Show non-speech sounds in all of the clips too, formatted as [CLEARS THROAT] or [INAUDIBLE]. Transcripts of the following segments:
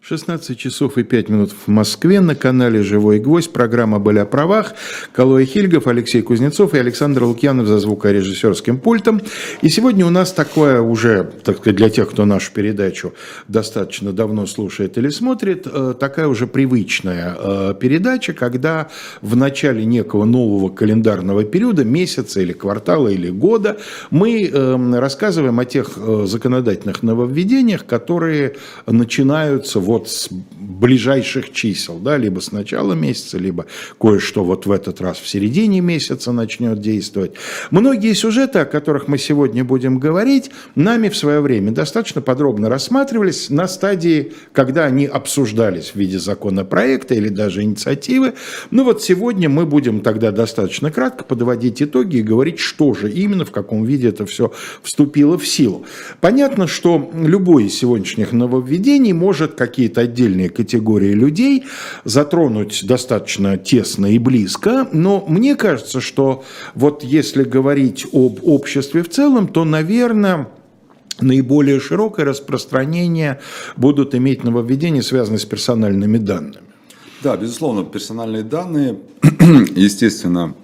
16 часов и 5 минут в Москве на канале «Живой гвоздь». Программа «Были о правах». Калоя Хильгов, Алексей Кузнецов и Александр Лукьянов за звукорежиссерским пультом. И сегодня у нас такое уже, так сказать, для тех, кто нашу передачу достаточно давно слушает или смотрит, э, такая уже привычная э, передача, когда в начале некого нового календарного периода, месяца или квартала или года, мы эм, рассказываем о тех э, законодательных нововведениях, которые начинаются вот с ближайших чисел, да, либо с начала месяца, либо кое-что вот в этот раз в середине месяца начнет действовать. Многие сюжеты, о которых мы сегодня будем говорить, нами в свое время достаточно подробно рассматривались на стадии, когда они обсуждались в виде законопроекта или даже инициативы. Ну вот сегодня мы будем тогда достаточно кратко подводить итоги и говорить, что же именно, в каком виде это все вступило в силу. Понятно, что любое из сегодняшних нововведений может какие какие-то отдельные категории людей затронуть достаточно тесно и близко, но мне кажется, что вот если говорить об обществе в целом, то, наверное, наиболее широкое распространение будут иметь нововведения, связанные с персональными данными. Да, безусловно, персональные данные, [CLEARS THROAT] естественно,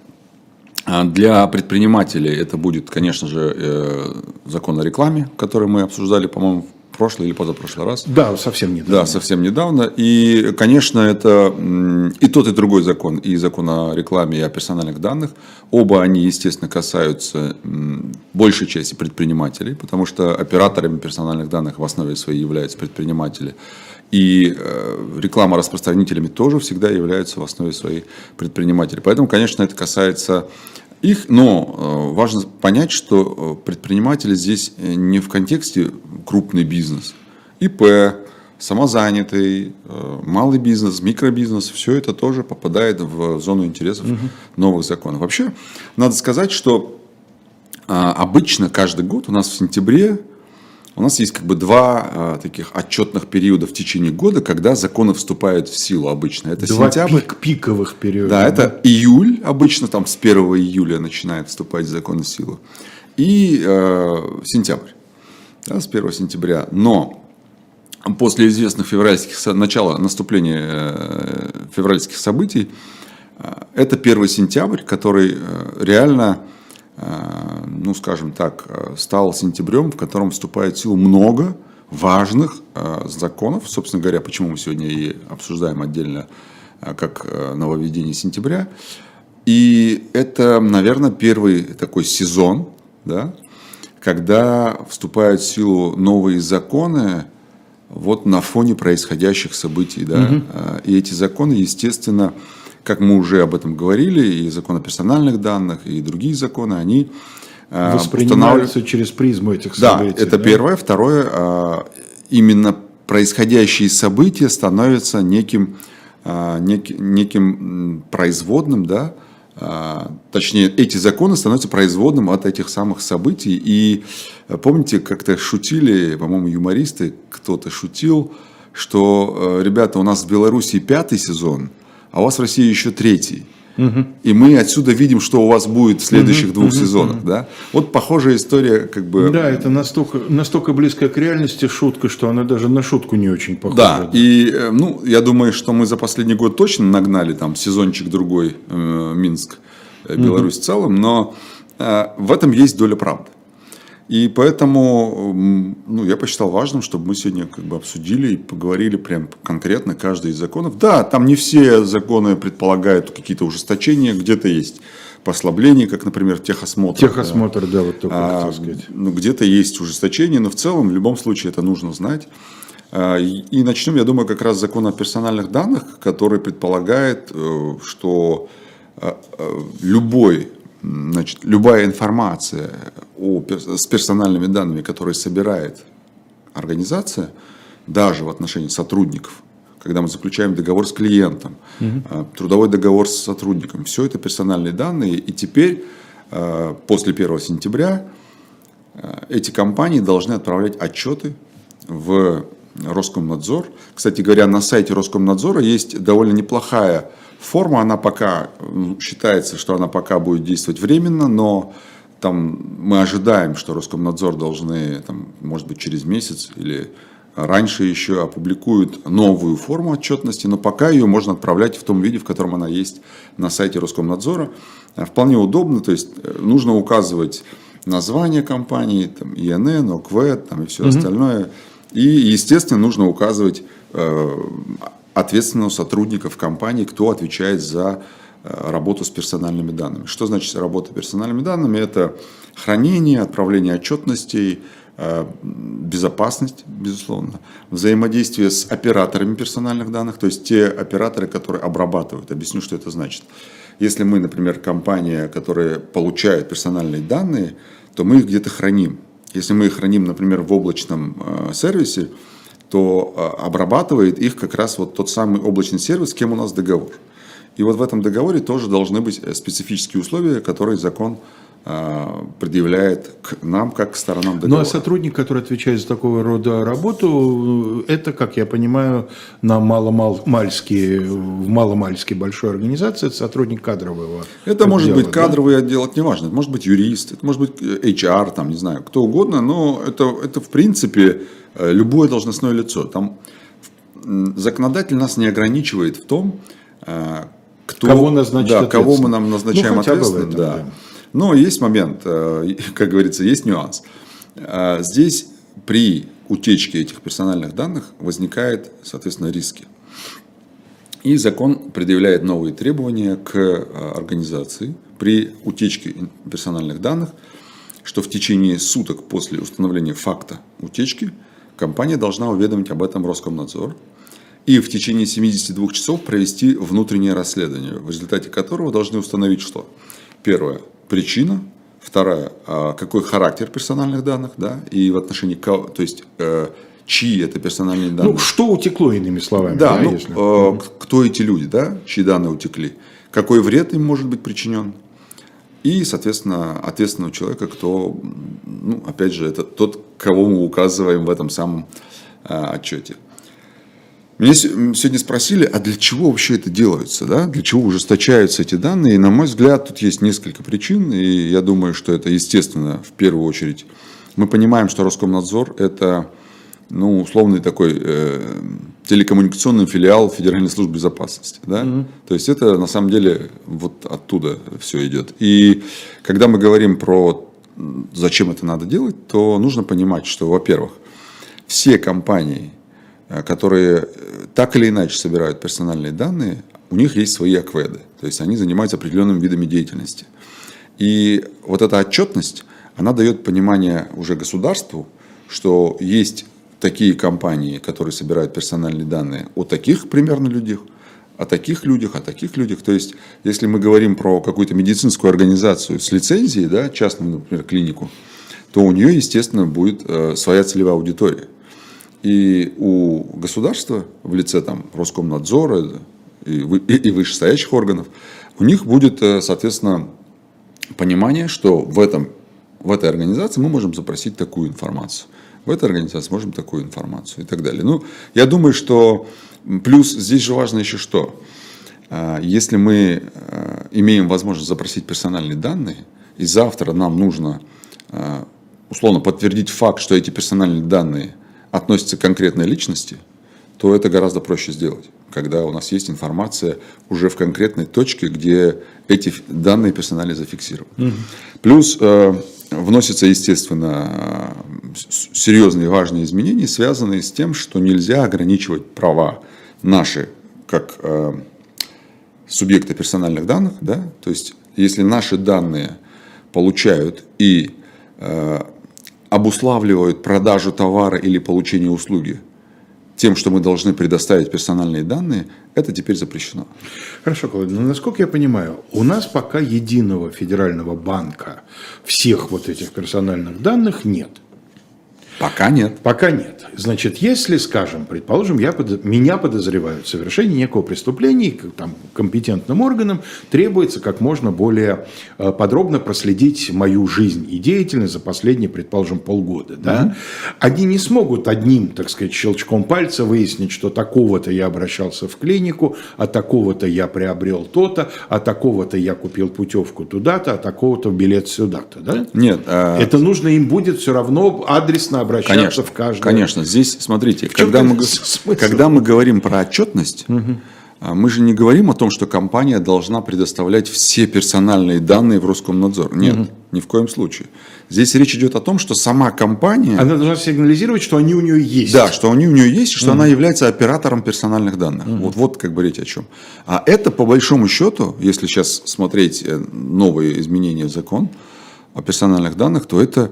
для предпринимателей это будет, конечно же, э, закон о рекламе, который мы обсуждали, по-моему, прошлый или позапрошлый раз. Да, совсем недавно. Да, совсем недавно. И, конечно, это и тот, и другой закон, и закон о рекламе, и о персональных данных. Оба они, естественно, касаются большей части предпринимателей, потому что операторами персональных данных в основе своей являются предприниматели. И э, реклама распространителями тоже всегда являются в основе своей предприниматели. Поэтому, конечно, это касается их, но э, важно понять, что э, предприниматели здесь э, не в контексте крупный бизнес. ИП, самозанятый, малый бизнес, микробизнес, все это тоже попадает в зону интересов угу. новых законов. Вообще, надо сказать, что обычно каждый год у нас в сентябре у нас есть как бы два а, таких отчетных периода в течение года, когда законы вступают в силу обычно. Это два сентябрь. Пик, пиковых периода. Да, это июль, обычно там с 1 июля начинает вступать закон в силу. И э, сентябрь, да, с 1 сентября. Но после известных февральских, начала наступления э, февральских событий, э, это 1 сентябрь, который э, реально ну, скажем так, э, стал сентябрем, в котором вступает в силу много важных э, законов. Собственно говоря, почему мы сегодня и обсуждаем отдельно как нововведение сентября. И это, наверное, первый такой сезон, да, когда вступают в силу новые законы вот на фоне происходящих событий. Да. Угу. И эти законы, естественно, как мы уже об этом говорили, и закон о персональных данных, и другие законы, они э, воспринимаются через призму этих событий. Да, это да? первое. Второе, э, именно происходящие события становятся неким, э, неким производным, да, точнее, эти законы становятся производным от этих самых событий. И помните, как-то шутили, по-моему, юмористы, кто-то шутил, что, ребята, у нас в Беларуси пятый сезон – а у вас в России еще третий. Угу. И мы отсюда видим, что у вас будет в следующих угу, двух угу, сезонах. Угу. Да? Вот похожая история, как бы. Да, это настолько, настолько близкая к реальности шутка, что она даже на шутку не очень похожа. Да, и э, ну, я думаю, что мы за последний год точно нагнали там сезончик другой э, Минск, э, Беларусь угу. в целом, но э, в этом есть доля правды. И поэтому ну, я посчитал важным, чтобы мы сегодня как бы обсудили и поговорили прям конкретно каждый из законов. Да, там не все законы предполагают какие-то ужесточения, где-то есть послабления, как, например, техосмотр. Техосмотр, да, да вот только а, хотел сказать. Ну, где-то есть ужесточения, но в целом, в любом случае, это нужно знать. А, и начнем, я думаю, как раз с закона о персональных данных, который предполагает, э, что а, а, любой Значит, любая информация о, с персональными данными, которые собирает организация, даже в отношении сотрудников, когда мы заключаем договор с клиентом, угу. трудовой договор с сотрудником, все это персональные данные. И теперь, а, после 1 сентября, а, эти компании должны отправлять отчеты в Роскомнадзор. Кстати говоря, на сайте Роскомнадзора есть довольно неплохая Форма, она пока, считается, что она пока будет действовать временно, но там мы ожидаем, что Роскомнадзор должны, там, может быть, через месяц или раньше еще опубликуют новую форму отчетности, но пока ее можно отправлять в том виде, в котором она есть на сайте Роскомнадзора. Вполне удобно, то есть нужно указывать название компании, там, ИНН, ОКВЭД там, и все угу. остальное. И, естественно, нужно указывать э, ответственного сотрудника в компании, кто отвечает за э, работу с персональными данными. Что значит работа с персональными данными? Это хранение, отправление отчетностей, э, безопасность, безусловно, взаимодействие с операторами персональных данных, то есть те операторы, которые обрабатывают. Объясню, что это значит. Если мы, например, компания, которая получает персональные данные, то мы их где-то храним. Если мы их храним, например, в облачном э, сервисе, то э, обрабатывает их как раз вот тот самый облачный сервис, с кем у нас договор. И вот в этом договоре тоже должны быть э, специфические условия, которые закон предъявляет к нам, как к сторонам договора. Ну а сотрудник, который отвечает за такого рода работу, это, как я понимаю, на маломальски, в маломальски большой организации, это сотрудник кадрового Это может быть кадровый да? отдел, это не важно, это может быть юрист, это может быть HR, там, не знаю, кто угодно, но это, это в принципе э, любое должностное лицо. Там законодатель нас не ограничивает в том, э, кто, кого, назначит да, кого мы нам назначаем ну, ответственным. Да. Да. Но есть момент, э, [LAUGHS] как говорится, есть нюанс. Э, здесь при утечке этих персональных данных возникают, соответственно, риски. И закон предъявляет новые требования к э, организации при утечке персональных данных, что в течение суток после установления факта утечки компания должна уведомить об этом Роскомнадзор и в течение 72 часов провести внутреннее расследование, в результате которого должны установить что? Первое причина, вторая, а какой характер персональных данных, да, и в отношении кого, то есть э, чьи это персональные данные. Ну, что утекло, иными словами. Да, да ну, если... э, кто эти люди, да, чьи данные утекли, какой вред им может быть причинен, и, соответственно, ответственного человека, кто, ну, опять же, это тот, кого мы указываем в этом самом э, отчете. Меня сегодня спросили, а для чего вообще это делается, да? для чего ужесточаются эти данные. И, на мой взгляд, тут есть несколько причин, и я думаю, что это естественно в первую очередь. Мы понимаем, что Роскомнадзор – это ну, условный такой э, телекоммуникационный филиал Федеральной службы безопасности. Да? Mm-hmm. То есть это на самом деле вот оттуда все идет. И когда мы говорим про зачем это надо делать, то нужно понимать, что, во-первых, все компании – Э, которые э, так или иначе собирают персональные данные, у них есть свои акведы, то есть они занимаются определенными видами деятельности. И вот эта отчетность, она дает понимание уже государству, что есть такие компании, которые собирают персональные данные о таких примерно людях, о таких людях, о таких людях. То есть, если мы говорим про какую-то медицинскую организацию с лицензией, да, частную, например, клинику, то у нее, естественно, будет э, своя целевая аудитория. И у государства в лице там, Роскомнадзора и, и, и вышестоящих органов, у них будет, э, соответственно, понимание, что в, этом, в этой организации мы можем запросить такую информацию. В этой организации можем такую информацию и так далее. Ну, я думаю, что плюс здесь же важно еще что. А, если мы э, имеем возможность запросить персональные данные, и завтра нам нужно э, условно подтвердить факт, что эти персональные данные – относится к конкретной личности, то это гораздо проще сделать, когда у нас есть информация уже в конкретной точке, где эти данные персонально зафиксированы. Угу. Плюс э, вносятся, естественно, серьезные важные изменения, связанные с тем, что нельзя ограничивать права наши как э, субъекта персональных данных, да, то есть если наши данные получают и э, обуславливают продажу товара или получение услуги тем, что мы должны предоставить персональные данные, это теперь запрещено. Хорошо, Колодин, но насколько я понимаю, у нас пока единого федерального банка всех вот этих персональных данных нет. Пока нет. Пока нет. Значит, если, скажем, предположим, я под... меня подозревают в совершении некого преступления, и там, компетентным органам требуется как можно более э, подробно проследить мою жизнь и деятельность за последние, предположим, полгода. Да? Угу. Они не смогут одним, так сказать, щелчком пальца выяснить, что такого-то я обращался в клинику, а такого-то я приобрел то-то, а такого-то я купил путевку туда-то, а такого-то билет сюда-то. Да? Нет. А... Это нужно им будет все равно адресно обращаться конечно, в каждое. Конечно, здесь, смотрите, когда мы, смысл? когда мы говорим про отчетность, а, мы же не говорим о том, что компания должна предоставлять все персональные данные в Роскомнадзор. Нет, ни в коем случае. Здесь речь идет о том, что сама компания... Она должна сигнализировать, что они у нее есть. Да, что они у нее есть, что она является оператором персональных данных. Вот, вот как бы речь о чем. А это, по большому счету, если сейчас смотреть э, новые изменения в закон о персональных данных, то это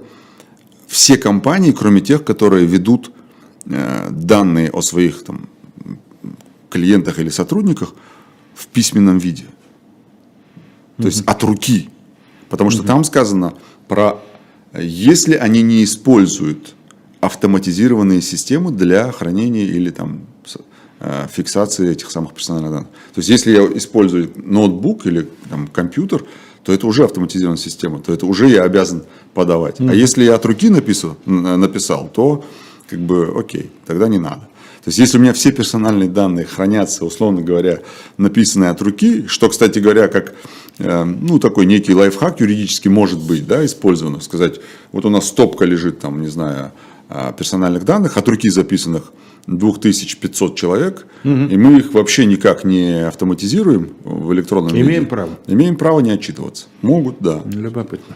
все компании, кроме тех, которые ведут э, данные о своих там, клиентах или сотрудниках в письменном виде. То есть от руки. Потому что там сказано про, если они не используют автоматизированные системы для хранения или там э, фиксации этих самых персональных данных. То есть, если я использую ноутбук или там, компьютер, то это уже автоматизированная система, то это уже я обязан подавать. А если я от руки написал, н- написал, то как бы окей, тогда не надо. То есть, если у меня все персональные данные хранятся, условно говоря, написанные от руки, что, кстати говоря, как э, ну, такой некий лайфхак юридически может быть да, использовано, сказать, вот у нас стопка лежит, там, не знаю, э, персональных данных, от руки записанных 2500 человек, и мы их вообще никак не автоматизируем в электронном виде. Имеем право. Имеем право не отчитываться. Могут, да. Любопытно.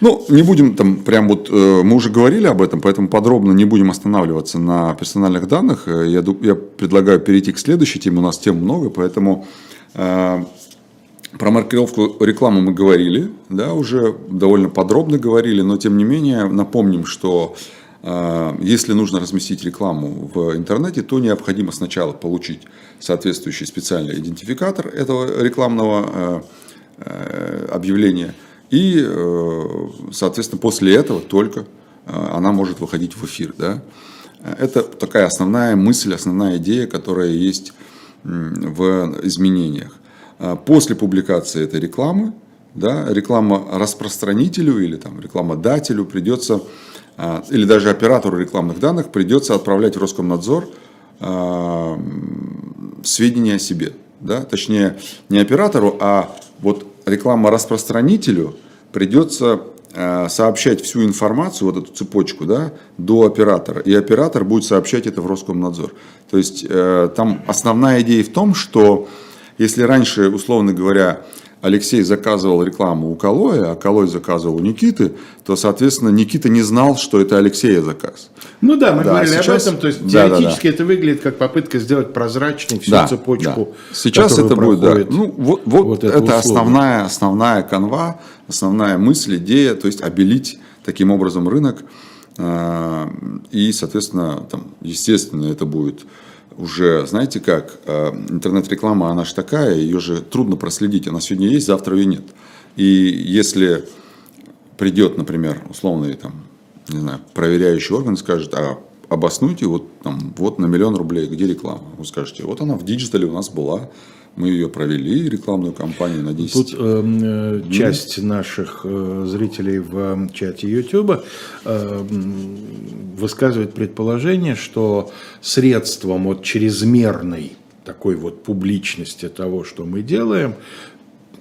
Ну, не будем там прям вот, э, мы уже говорили об этом, поэтому подробно не будем останавливаться на персональных данных. Э, Я, я предлагаю перейти к следующей теме, у нас тем много, поэтому э, про маркировку рекламы мы говорили, да, уже довольно подробно говорили, но тем не менее напомним, что если нужно разместить рекламу в интернете, то необходимо сначала получить соответствующий специальный идентификатор этого рекламного э, э, объявления. И, э, соответственно, после этого только она может выходить в эфир. Да? Это такая основная мысль, основная идея, которая есть в изменениях. А После публикации этой рекламы, да, реклама распространителю или там, рекламодателю придется, а, или даже оператору рекламных данных придется отправлять в Роскомнадзор а, сведения о себе. Да? Точнее, не оператору, а вот реклама-распространителю придется э, сообщать всю информацию, вот эту цепочку, да, до оператора. И оператор будет сообщать это в Роскомнадзор. То есть э, там основная идея в том, что если раньше, условно говоря, Алексей заказывал рекламу у Калоя, а Калой заказывал у Никиты, то, соответственно, Никита не знал, что это Алексея заказ. Ну да, мы Да, говорили сейчас- об этом. То есть Да, да, теоретически это выглядит как попытка сделать прозрачней всю Да, цепочку. да. Сейчас это будет, да. Ну, вот, вот, вот это, это основная, основная канва, основная мысль, идея, то есть обелить таким образом рынок. э, И, соответственно, там, естественно, это будет уже, знаете как, э, интернет-реклама, она же такая, ее же трудно проследить. Она сегодня есть, завтра ее нет. И если придет, например, условный там, не знаю, проверяющий орган скажет, а обоснуйте вот там вот на миллион рублей, где реклама? Вы скажете, вот она в digital е у нас была, мы ее провели, рекламную кампанию на 10. Тут э, э, часть наших э, зрителей в чате YouTube э, высказывает предположение, что средством от чрезмерной такой вот публичности того, что мы делаем,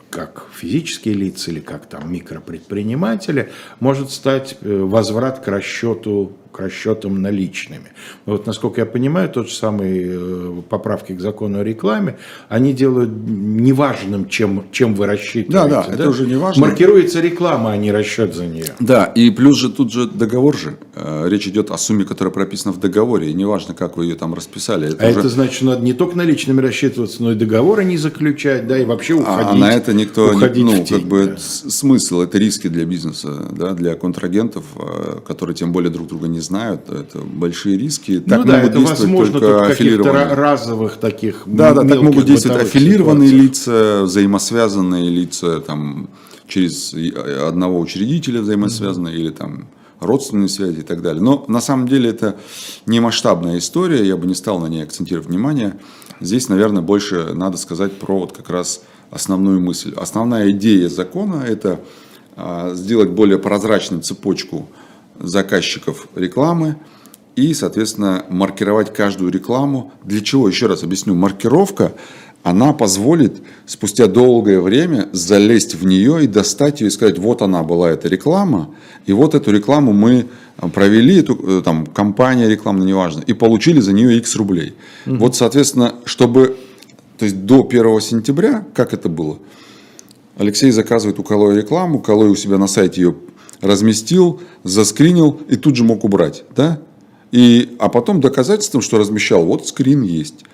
как физические лица или как там микропредприниматели, может стать э, возврат к расчету к расчетам наличными. Вот, насколько я понимаю, тот же самый э, поправки к закону о рекламе, они делают неважным, чем, чем вы рассчитываете. Да, да, это уже не важно. Маркируется реклама, а не расчет за нее. Да, и плюс же тут же договор же. Э, Речь идет о сумме, которая прописана в договоре, и неважно, как вы ее там расписали. Это А уже- это значит, что надо не только наличными рассчитываться, но и договоры не заключать, да, и вообще уходить. А на это никто, не- уходить ну, тень, как бы да. смысл, это риски для бизнеса, да, для контрагентов, э, которые тем более друг друга не знают, это большие риски. Так ну да, могут это действовать возможно только аффилированные. ра- разовых таких Да, да, так могут действовать аффилированные ситуациях. лица, взаимосвязанные лица, там, через и- одного учредителя взаимосвязанные, или там родственные связи и так далее. Но на самом деле это не масштабная история, я бы не стал на ней акцентировать внимание. Здесь, наверное, больше надо сказать про вот как раз основную мысль. Основная идея закона – это а, сделать более прозрачной цепочку заказчиков рекламы и, соответственно, маркировать каждую рекламу. Для чего? Еще раз объясню. Маркировка она позволит спустя долгое время залезть в нее и достать ее и сказать, вот она была эта реклама, и вот эту рекламу мы провели, эту э, там компания рекламная, неважно, и получили за нее X рублей. Угу. Вот, соответственно, чтобы, то есть до 1 сентября, как это было? Алексей заказывает у Калоя рекламу, Калой у себя на сайте ее разместил, заскринил и тут же мог убрать, да? И, а потом доказательством, что размещал, вот скрин есть.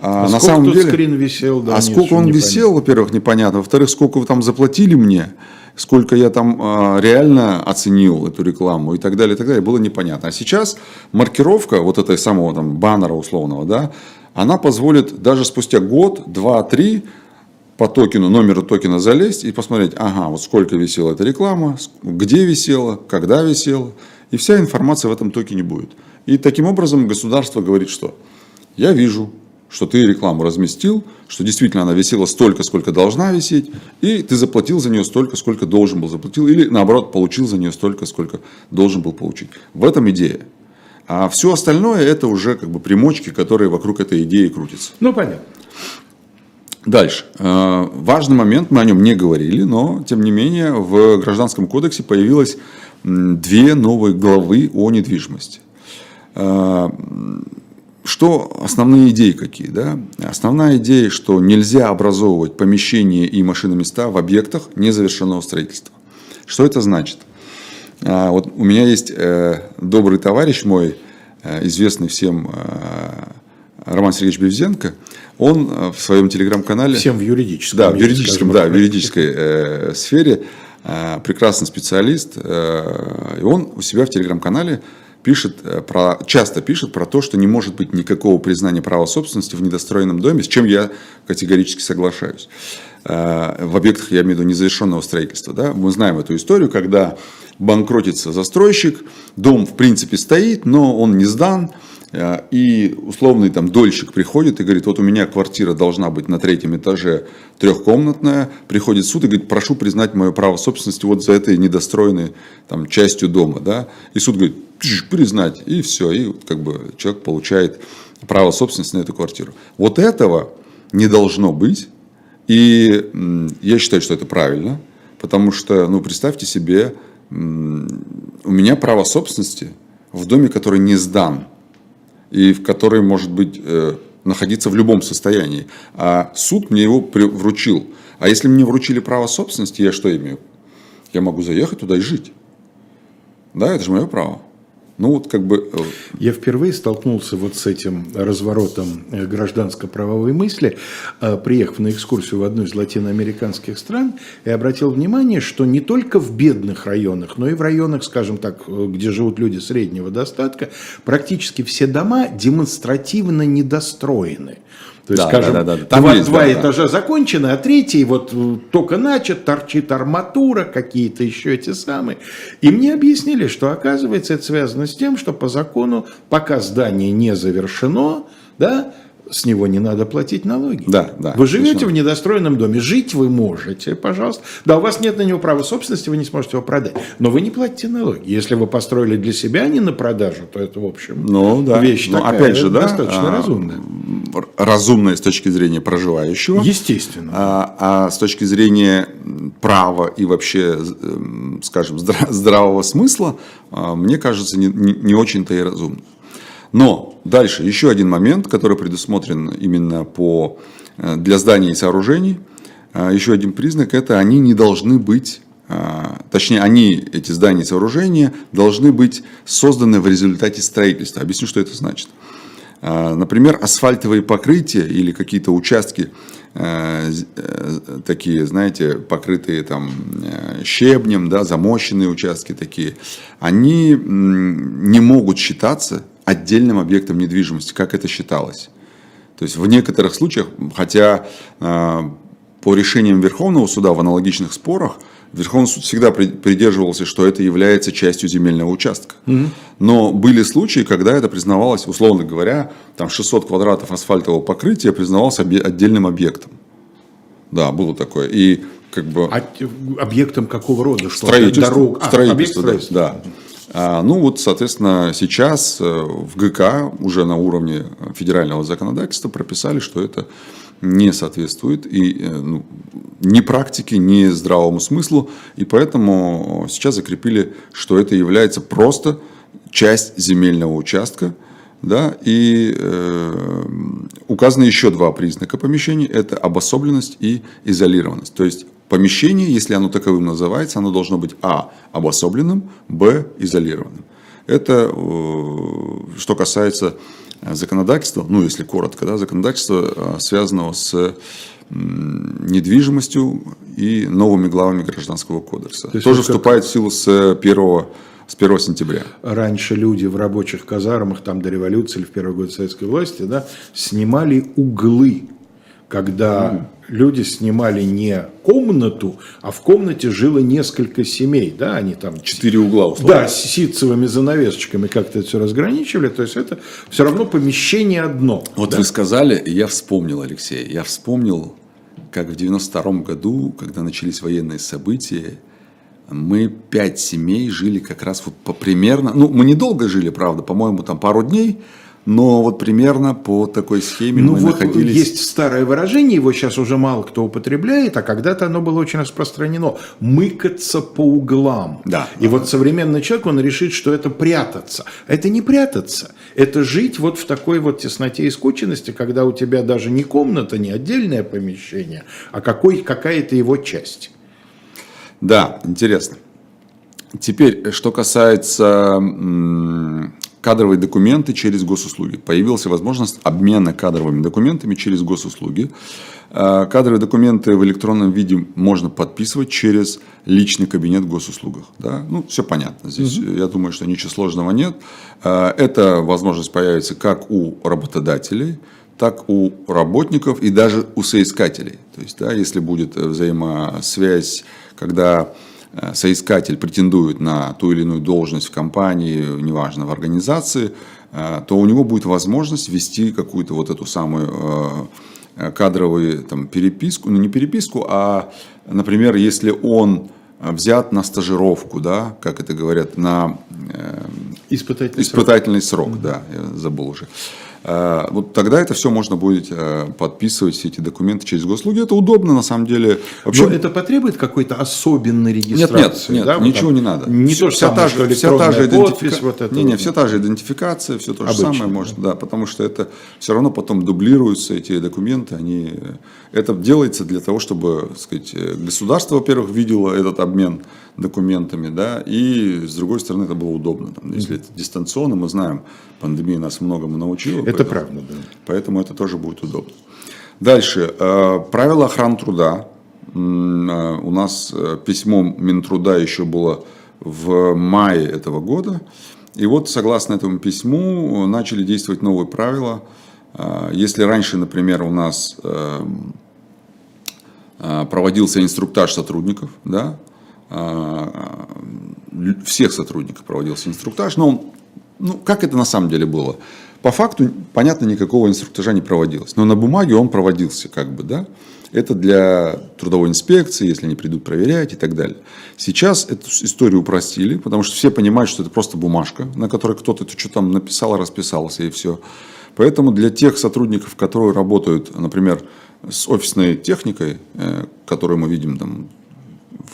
А, а на самом деле, скрин висел? Да, а нет, сколько он висел, во-первых, непонятно. Во-вторых, сколько вы там заплатили мне, сколько я там а, реально оценил эту рекламу и так далее, и так далее, было непонятно. А сейчас маркировка вот этой самого там баннера условного, да, она позволит даже спустя год, два, три по токену, номеру токена залезть и посмотреть, ага, вот сколько висела эта реклама, где висела, когда висела, и вся информация в этом токене будет. И таким образом государство говорит, что я вижу, что ты рекламу разместил, что действительно она висела столько, сколько должна висеть, и ты заплатил за нее столько, сколько должен был заплатить, или наоборот, получил за нее столько, сколько должен был получить. В этом идея. А все остальное это уже как бы примочки, которые вокруг этой идеи крутятся. Ну, понятно. Дальше. Э, важный момент, мы о нем не говорили, но тем не менее в Гражданском кодексе появилось две новые главы о недвижимости. Э, что основные идеи какие? Да? Основная идея, что нельзя образовывать помещения и машиноместа в объектах незавершенного строительства. Что это значит? А, вот у меня есть э, добрый товарищ мой, э, известный всем э, Роман Сергеевич Бевзенко. Он в своем телеграм-канале... Всем в юридическом. Да, в юридическом, да, в юридической э, сфере. Э, прекрасный специалист. Э, и он у себя в телеграм-канале пишет э, про, часто пишет про то, что не может быть никакого признания права собственности в недостроенном доме, с чем я категорически соглашаюсь. Э, в объектах, я имею в виду, незавершенного строительства. Да? Мы знаем эту историю, когда банкротится застройщик, дом в принципе стоит, но он не сдан, Э, и условный там дольщик приходит и говорит, вот у меня квартира должна быть на третьем этаже трехкомнатная, приходит суд и говорит, прошу признать мое право собственности вот за этой недостроенной там, частью дома. Да? И суд говорит, признать, и все, и как бы человек получает право собственности на эту квартиру. Вот этого не должно быть, и я считаю, что это правильно, потому что, ну, представьте себе, у меня право собственности в доме, который не сдан, и в которой может быть э, находиться в любом состоянии. А суд мне его вручил. А если мне вручили право собственности, я что имею? Я могу заехать туда и жить. Да, это же мое право. Ну вот как бы... Э, Я впервые столкнулся вот с этим разворотом э, гражданско-правовой мысли, э, приехав на экскурсию в одну из латиноамериканских стран, и обратил внимание, что не только в бедных районах, но и в районах, скажем так, где живут люди среднего достатка, практически все дома демонстративно недостроены. То есть, да, скажем, да, да, да. Там два, есть, два да, этажа да. закончены, а третий вот э, только начат, торчит арматура, какие-то еще эти самые. И мне объяснили, что оказывается это связано с тем, что по закону, пока здание не завершено, да, с него не надо платить налоги. Да, да. Вы живете точно. в недостроенном доме, жить вы можете, пожалуйста. Да, у вас нет на него права собственности, вы не сможете его продать. Но вы не платите налоги. Если вы построили для себя, а не на продажу, то это, в общем, ну, да. вещь ну, такая, опять же, да, достаточно а, разумная. Разумная с точки зрения проживающего. Естественно. А, а с точки зрения права и вообще, скажем, здравого смысла, а, мне кажется, не, не очень-то и разумно. Но дальше еще один момент, который предусмотрен именно по, э, для зданий и сооружений. Э, еще один признак – это они не должны быть, э, точнее, они, эти здания и сооружения, должны быть созданы в результате строительства. Объясню, что это значит. Например, асфальтовые покрытия или какие-то участки, такие, знаете, покрытые там щебнем, да, замощенные участки такие, они не могут считаться отдельным объектом недвижимости, как это считалось. То есть в некоторых случаях, хотя э, по решениям Верховного суда в аналогичных спорах, Верховный суд всегда придерживался, что это является частью земельного участка. Угу. Но были случаи, когда это признавалось, условно говоря, там 600 квадратов асфальтового покрытия признавалось отдельным объектом. Да, было такое. И как бы... А объектом какого рода? Что? Строительство. Дорог. А, строительство, да, да. А, ну вот, соответственно, сейчас э, в ГК уже на уровне федерального законодательства прописали, что это не соответствует и э, ну, ни практике, ни здравому смыслу. И поэтому сейчас закрепили, что это является просто часть земельного участка. Да, и э, указаны еще два признака помещений. Это обособленность и изолированность. То есть помещение, если оно таковым называется, оно должно быть а. обособленным, б. изолированным. Это э, что касается законодательства, ну если коротко, да, законодательства, э, связанного с недвижимостью и новыми главами Гражданского кодекса. То Тоже вступает как... в силу с 1, с 1 сентября. Раньше люди в рабочих казармах, там до революции или в первый год советской власти, да, снимали углы, когда mm люди снимали не комнату, а в комнате жило несколько семей, да, они там... Четыре угла, условно. Да, с ситцевыми занавесочками как-то это все разграничивали, то есть это все равно помещение одно. Вот да. вы сказали, я вспомнил, Алексей, я вспомнил, как в 92 году, когда начались военные события, мы пять семей жили как раз вот по примерно, ну, мы недолго жили, правда, по-моему, там пару дней, но вот примерно по такой схеме ну мы вот находились... Есть старое выражение, его сейчас уже мало кто употребляет, а когда-то оно было очень распространено. Мыкаться по углам. Да. И вот современный человек, он решит, что это прятаться. Это не прятаться. Это жить вот в такой вот тесноте и скученности, когда у тебя даже не комната, не отдельное помещение, а какой, какая-то его часть. Да, интересно. Теперь, что касается кадровые документы через госуслуги. Появилась возможность обмена кадровыми документами через госуслуги. Э, кадровые документы в электронном виде можно подписывать через личный кабинет в госуслугах. Да? Ну, все понятно. Здесь, угу. я думаю, что ничего сложного нет. Э, эта возможность появится как у работодателей, так у работников и даже у соискателей. То есть, да, если будет взаимосвязь, когда Э, соискатель претендует на ту или иную должность в компании, неважно, в организации, э, то у него будет возможность вести какую-то вот эту самую э, кадровую там, переписку, ну не переписку, а, например, если он взят на стажировку, да, как это говорят, на э, испытательный, испытательный срок, срок да, я забыл уже. Э, вот тогда это все можно будет э, подписывать, все эти документы через госуслуги. Это удобно, на самом деле. Вообще... Но это потребует какой-то особенной регистрации? Нет, нет, нет да? ничего вот не надо. Не все, то же вся самое, та же, вся та же идентификация. Вот это не, не, все та же идентификация, все то же Обычно, самое может, да, потому что это все равно потом дублируются эти документы, они, это делается для того, чтобы, сказать, государство, во-первых, видело этот обмен документами, да, и с другой стороны это было удобно. Там, если это дистанционно, мы знаем, пандемия нас многому научила. Это поэтому, правда, да. Поэтому это тоже будет удобно. Дальше. Э, правила охраны труда. Э, у нас э, письмо Минтруда еще было в мае этого года. И вот, согласно этому письму, начали действовать новые правила. Если раньше, например, у нас проводился инструктаж сотрудников, да, всех сотрудников проводился инструктаж, но ну, как это на самом деле было? По факту, понятно, никакого инструктажа не проводилось. Но на бумаге он проводился, как бы, да. Это для трудовой инспекции, если они придут проверять и так далее. Сейчас эту историю упростили, потому что все понимают, что это просто бумажка, на которой кто-то что там написал, расписался и все. Поэтому для тех сотрудников, которые работают, например, с офисной техникой, э, которую мы видим там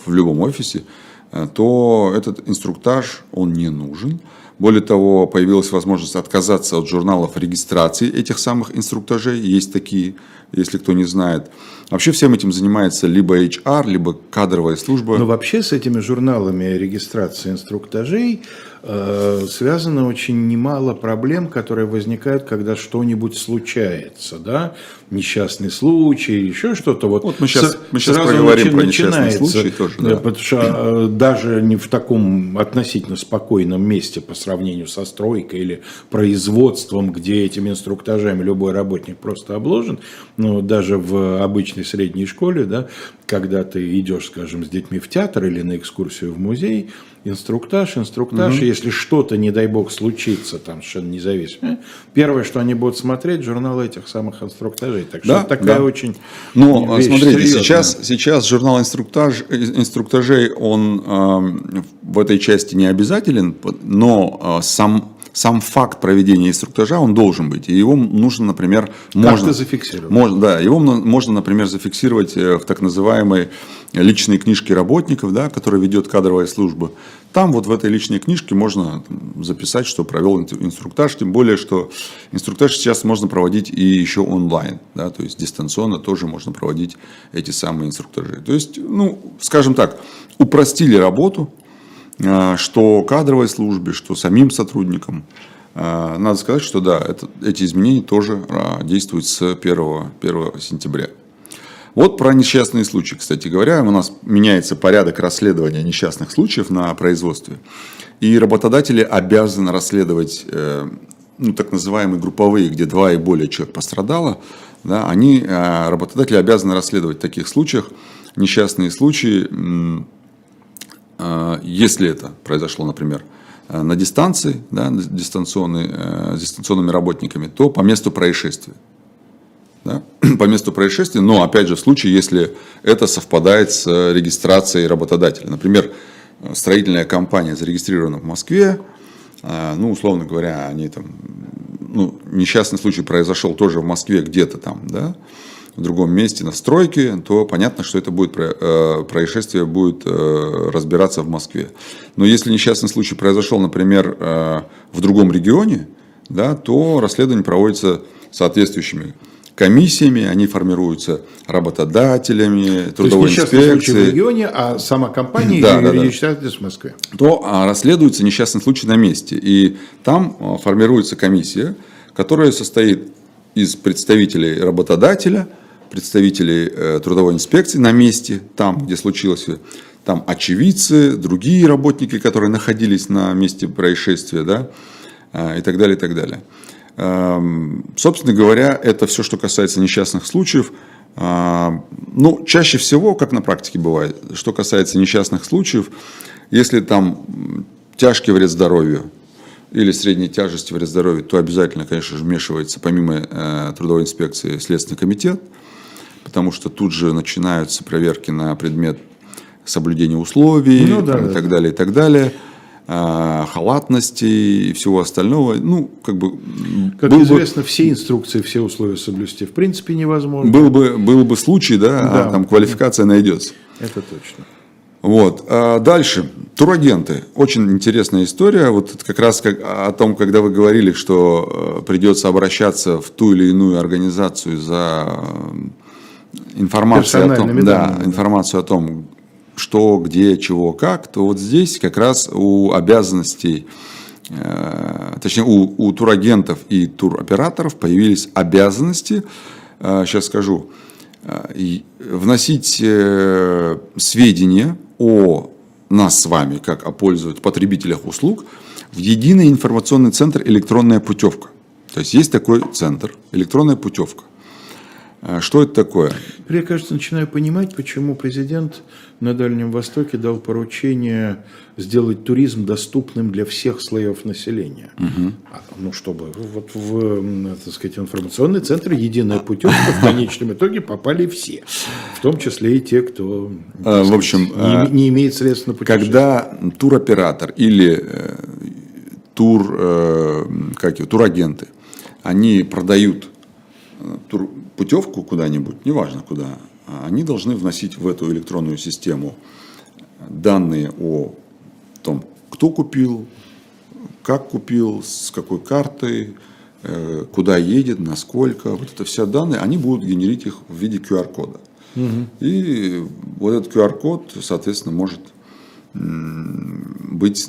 в любом офисе, э, то этот инструктаж, он не нужен. Более того, появилась возможность отказаться от журналов регистрации этих самых инструктажей. Есть такие, если кто не знает. Вообще всем этим занимается либо HR, либо кадровая служба. Но вообще с этими журналами регистрации инструктажей связано очень немало проблем, которые возникают, когда что-нибудь случается, да, несчастный случай, еще что-то. Вот, вот мы сейчас, с, мы сейчас проговорим про несчастный случай тоже. Да. Потому что э, даже не в таком относительно спокойном месте по сравнению со стройкой или производством, где этими инструктажами любой работник просто обложен, но даже в обычной средней школе, да, когда ты идешь, скажем, с детьми в театр или на экскурсию в музей, инструктаж, инструктаж, угу. если что-то, не дай бог, случится, там совершенно независимо, первое, что они будут смотреть, журнал этих самых инструктажей. Так что да, такая да. очень Но, вещь смотрите, серьезная. сейчас, сейчас журнал инструктаж, инструктажей, он э, в этой части не обязателен, но э, сам сам факт проведения инструктажа, он должен быть. И его нужно, например, можно... зафиксировать. Можно, да, его можно, например, зафиксировать э, в так называемой личной книжке работников, да, которая ведет кадровая служба. Там вот в этой личной книжке можно записать, что провел инструктаж, тем более, что инструктаж сейчас можно проводить и еще онлайн, да, то есть дистанционно тоже можно проводить эти самые инструктажи. То есть, ну, скажем так, упростили работу, что кадровой службе, что самим сотрудникам. А, надо сказать, что да, это, эти изменения тоже а, действуют с 1, 1 сентября. Вот про несчастные случаи, кстати говоря, у нас меняется порядок расследования несчастных случаев на производстве. И работодатели обязаны расследовать э, ну, так называемые групповые, где два и более человек пострадало. Да, они, э, работодатели обязаны расследовать в таких случаях несчастные случаи, если это произошло, например, на дистанции, да, дистанционной, с дистанционными работниками, то по месту происшествия да, [CLEARS THROAT] по месту происшествия, но опять же в случае, если это совпадает с регистрацией работодателя. Например, строительная компания зарегистрирована в Москве, а, ну, условно говоря, они там, ну, несчастный случай произошел тоже в Москве где-то там, да, в другом месте на стройке, то понятно, что это будет э, происшествие будет э, разбираться в Москве. Но если несчастный случай произошел, например, э, в другом регионе, да, то расследование проводится соответствующими комиссиями, они формируются работодателями, трудовой То есть инспекцией. в регионе, а сама компания да, да, юридический да. в Москве. То а, расследуется несчастный случай на месте. И там а, формируется комиссия, которая состоит из представителей работодателя, представителей э, трудовой инспекции на месте, там, где случилось, там очевидцы, другие работники, которые находились на месте происшествия, да, э, и так далее, и так далее. Эм, собственно говоря, это все, что касается несчастных случаев. Эм, ну, чаще всего, как на практике бывает, что касается несчастных случаев, если там тяжкий вред здоровью или средней тяжести вред здоровью, то обязательно, конечно же, вмешивается помимо э, трудовой инспекции Следственный комитет, потому что тут же начинаются проверки на предмет соблюдения условий ну, да, и так далее, и так далее. Э, халатности и всего остального. Ну, как бы... Как известно, бы, все инструкции, все условия соблюсти в принципе невозможно. Был бы, был бы случай, да, а да. А там квалификация найдется. Это точно. Вот. А дальше. Турагенты. Очень интересная история. Вот как раз как, о том, когда вы говорили, что э, придется обращаться в ту или иную организацию за информацией о том, да, информацию о том, что, где, чего, как, то вот здесь как раз у обязанностей, э, точнее у, у турагентов и туроператоров появились обязанности, сейчас э, скажу, э, вносить сведения о нас с вами, как о пользователях, потребителях услуг, в единый информационный центр электронная путевка. То есть есть такой центр, электронная путевка. А что это такое? Я, кажется, начинаю понимать, почему президент на Дальнем Востоке дал поручение сделать туризм доступным для всех слоев населения. Угу. Ну, чтобы вот в так сказать, информационный центр «Единая путевка» в конечном итоге попали все. В том числе и те, кто а, в общем, не, не имеет средств на путешествие. Когда туроператор или э, тур, э, как его, турагенты, они продают тур, путевку куда-нибудь, неважно куда, а они должны вносить в эту электронную систему данные о том, кто купил, как купил, с какой картой, э, куда едет, насколько. Вот это все данные, они будут генерить их в виде QR-кода. Угу. И вот этот QR-код, соответственно, может быть,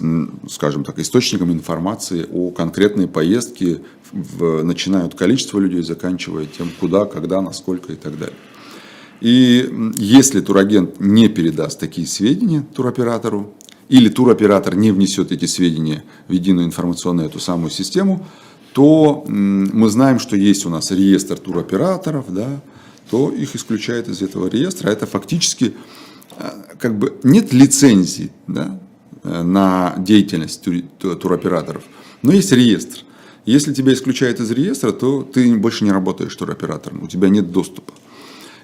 скажем так, источником информации о конкретной поездке, в, начиная от количества людей, заканчивая тем, куда, когда, насколько и так далее. И если турагент не передаст такие сведения туроператору, или туроператор не внесет эти сведения в единую информационную эту самую систему, то мы знаем, что есть у нас реестр туроператоров, да, то их исключают из этого реестра. Это фактически как бы нет лицензии да, э, на деятельность туроператоров, но есть реестр. Если тебя исключают из реестра, то ты больше не работаешь туроператором, у тебя нет доступа.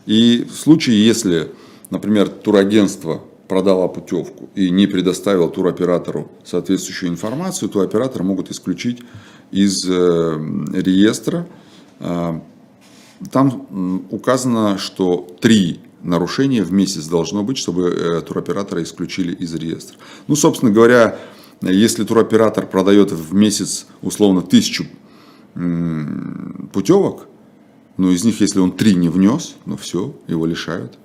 И в случае, если, например, турагентство продала путевку и не предоставил туроператору соответствующую информацию, то оператор могут исключить из э, реестра. Э, там указано, что три нарушения в месяц должно быть, чтобы э, туроператора исключили из реестра. Ну, собственно говоря, если туроператор продает в месяц условно тысячу путевок, ну, из них, если он три не внес, ну, все, его лишают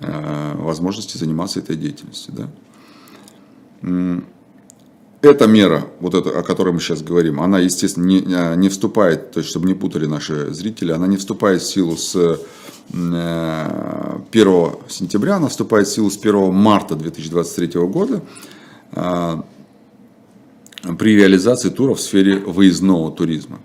э, возможности заниматься этой деятельностью, да. Эта мера, вот эта, о которой мы сейчас говорим, она, естественно, не, э, не вступает, то есть, чтобы не путали наши зрители, она не вступает в силу с 1 э, сентября, она вступает в силу с 1 марта 2023 года при реализации туров в сфере выездного туризма.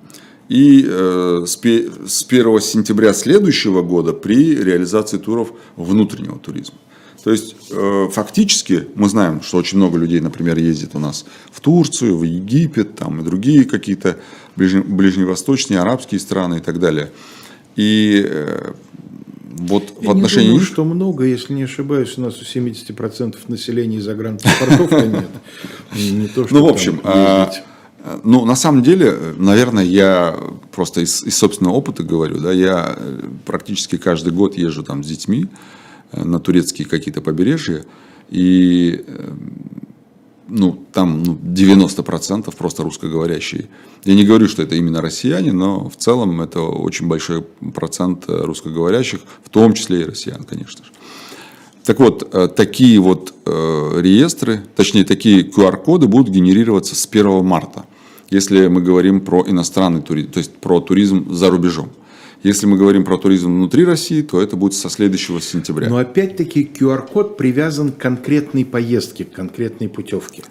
И э, с 1 сентября следующего года при реализации туров внутреннего туризма. То есть э, фактически мы знаем, что очень много людей, например, ездит у нас в Турцию, в Египет, там и другие какие-то ближневосточные, арабские страны и так далее. И э, вот Я в отношении... Думаю, что много, если не ошибаюсь, у нас у 70% населения загранпаспортов нет. Не то, что ну, в общем, а, ну, на самом деле, наверное, я просто из, из собственного опыта говорю, да, я практически каждый год езжу там с детьми э, на турецкие какие-то побережья, и э, ну, там ну, 90% просто русскоговорящие. Я не говорю, что это именно россияне, но в целом это очень большой процент русскоговорящих, в том числе и россиян, конечно же. Так вот, э, такие вот э, реестры, точнее, такие QR-коды будут генерироваться с 1 марта, если мы говорим про иностранный туризм, то есть про туризм за рубежом. Если мы говорим про туризм внутри России, то это будет со следующего сентября. Но опять-таки QR-код привязан к конкретной поездке, к конкретной путевке.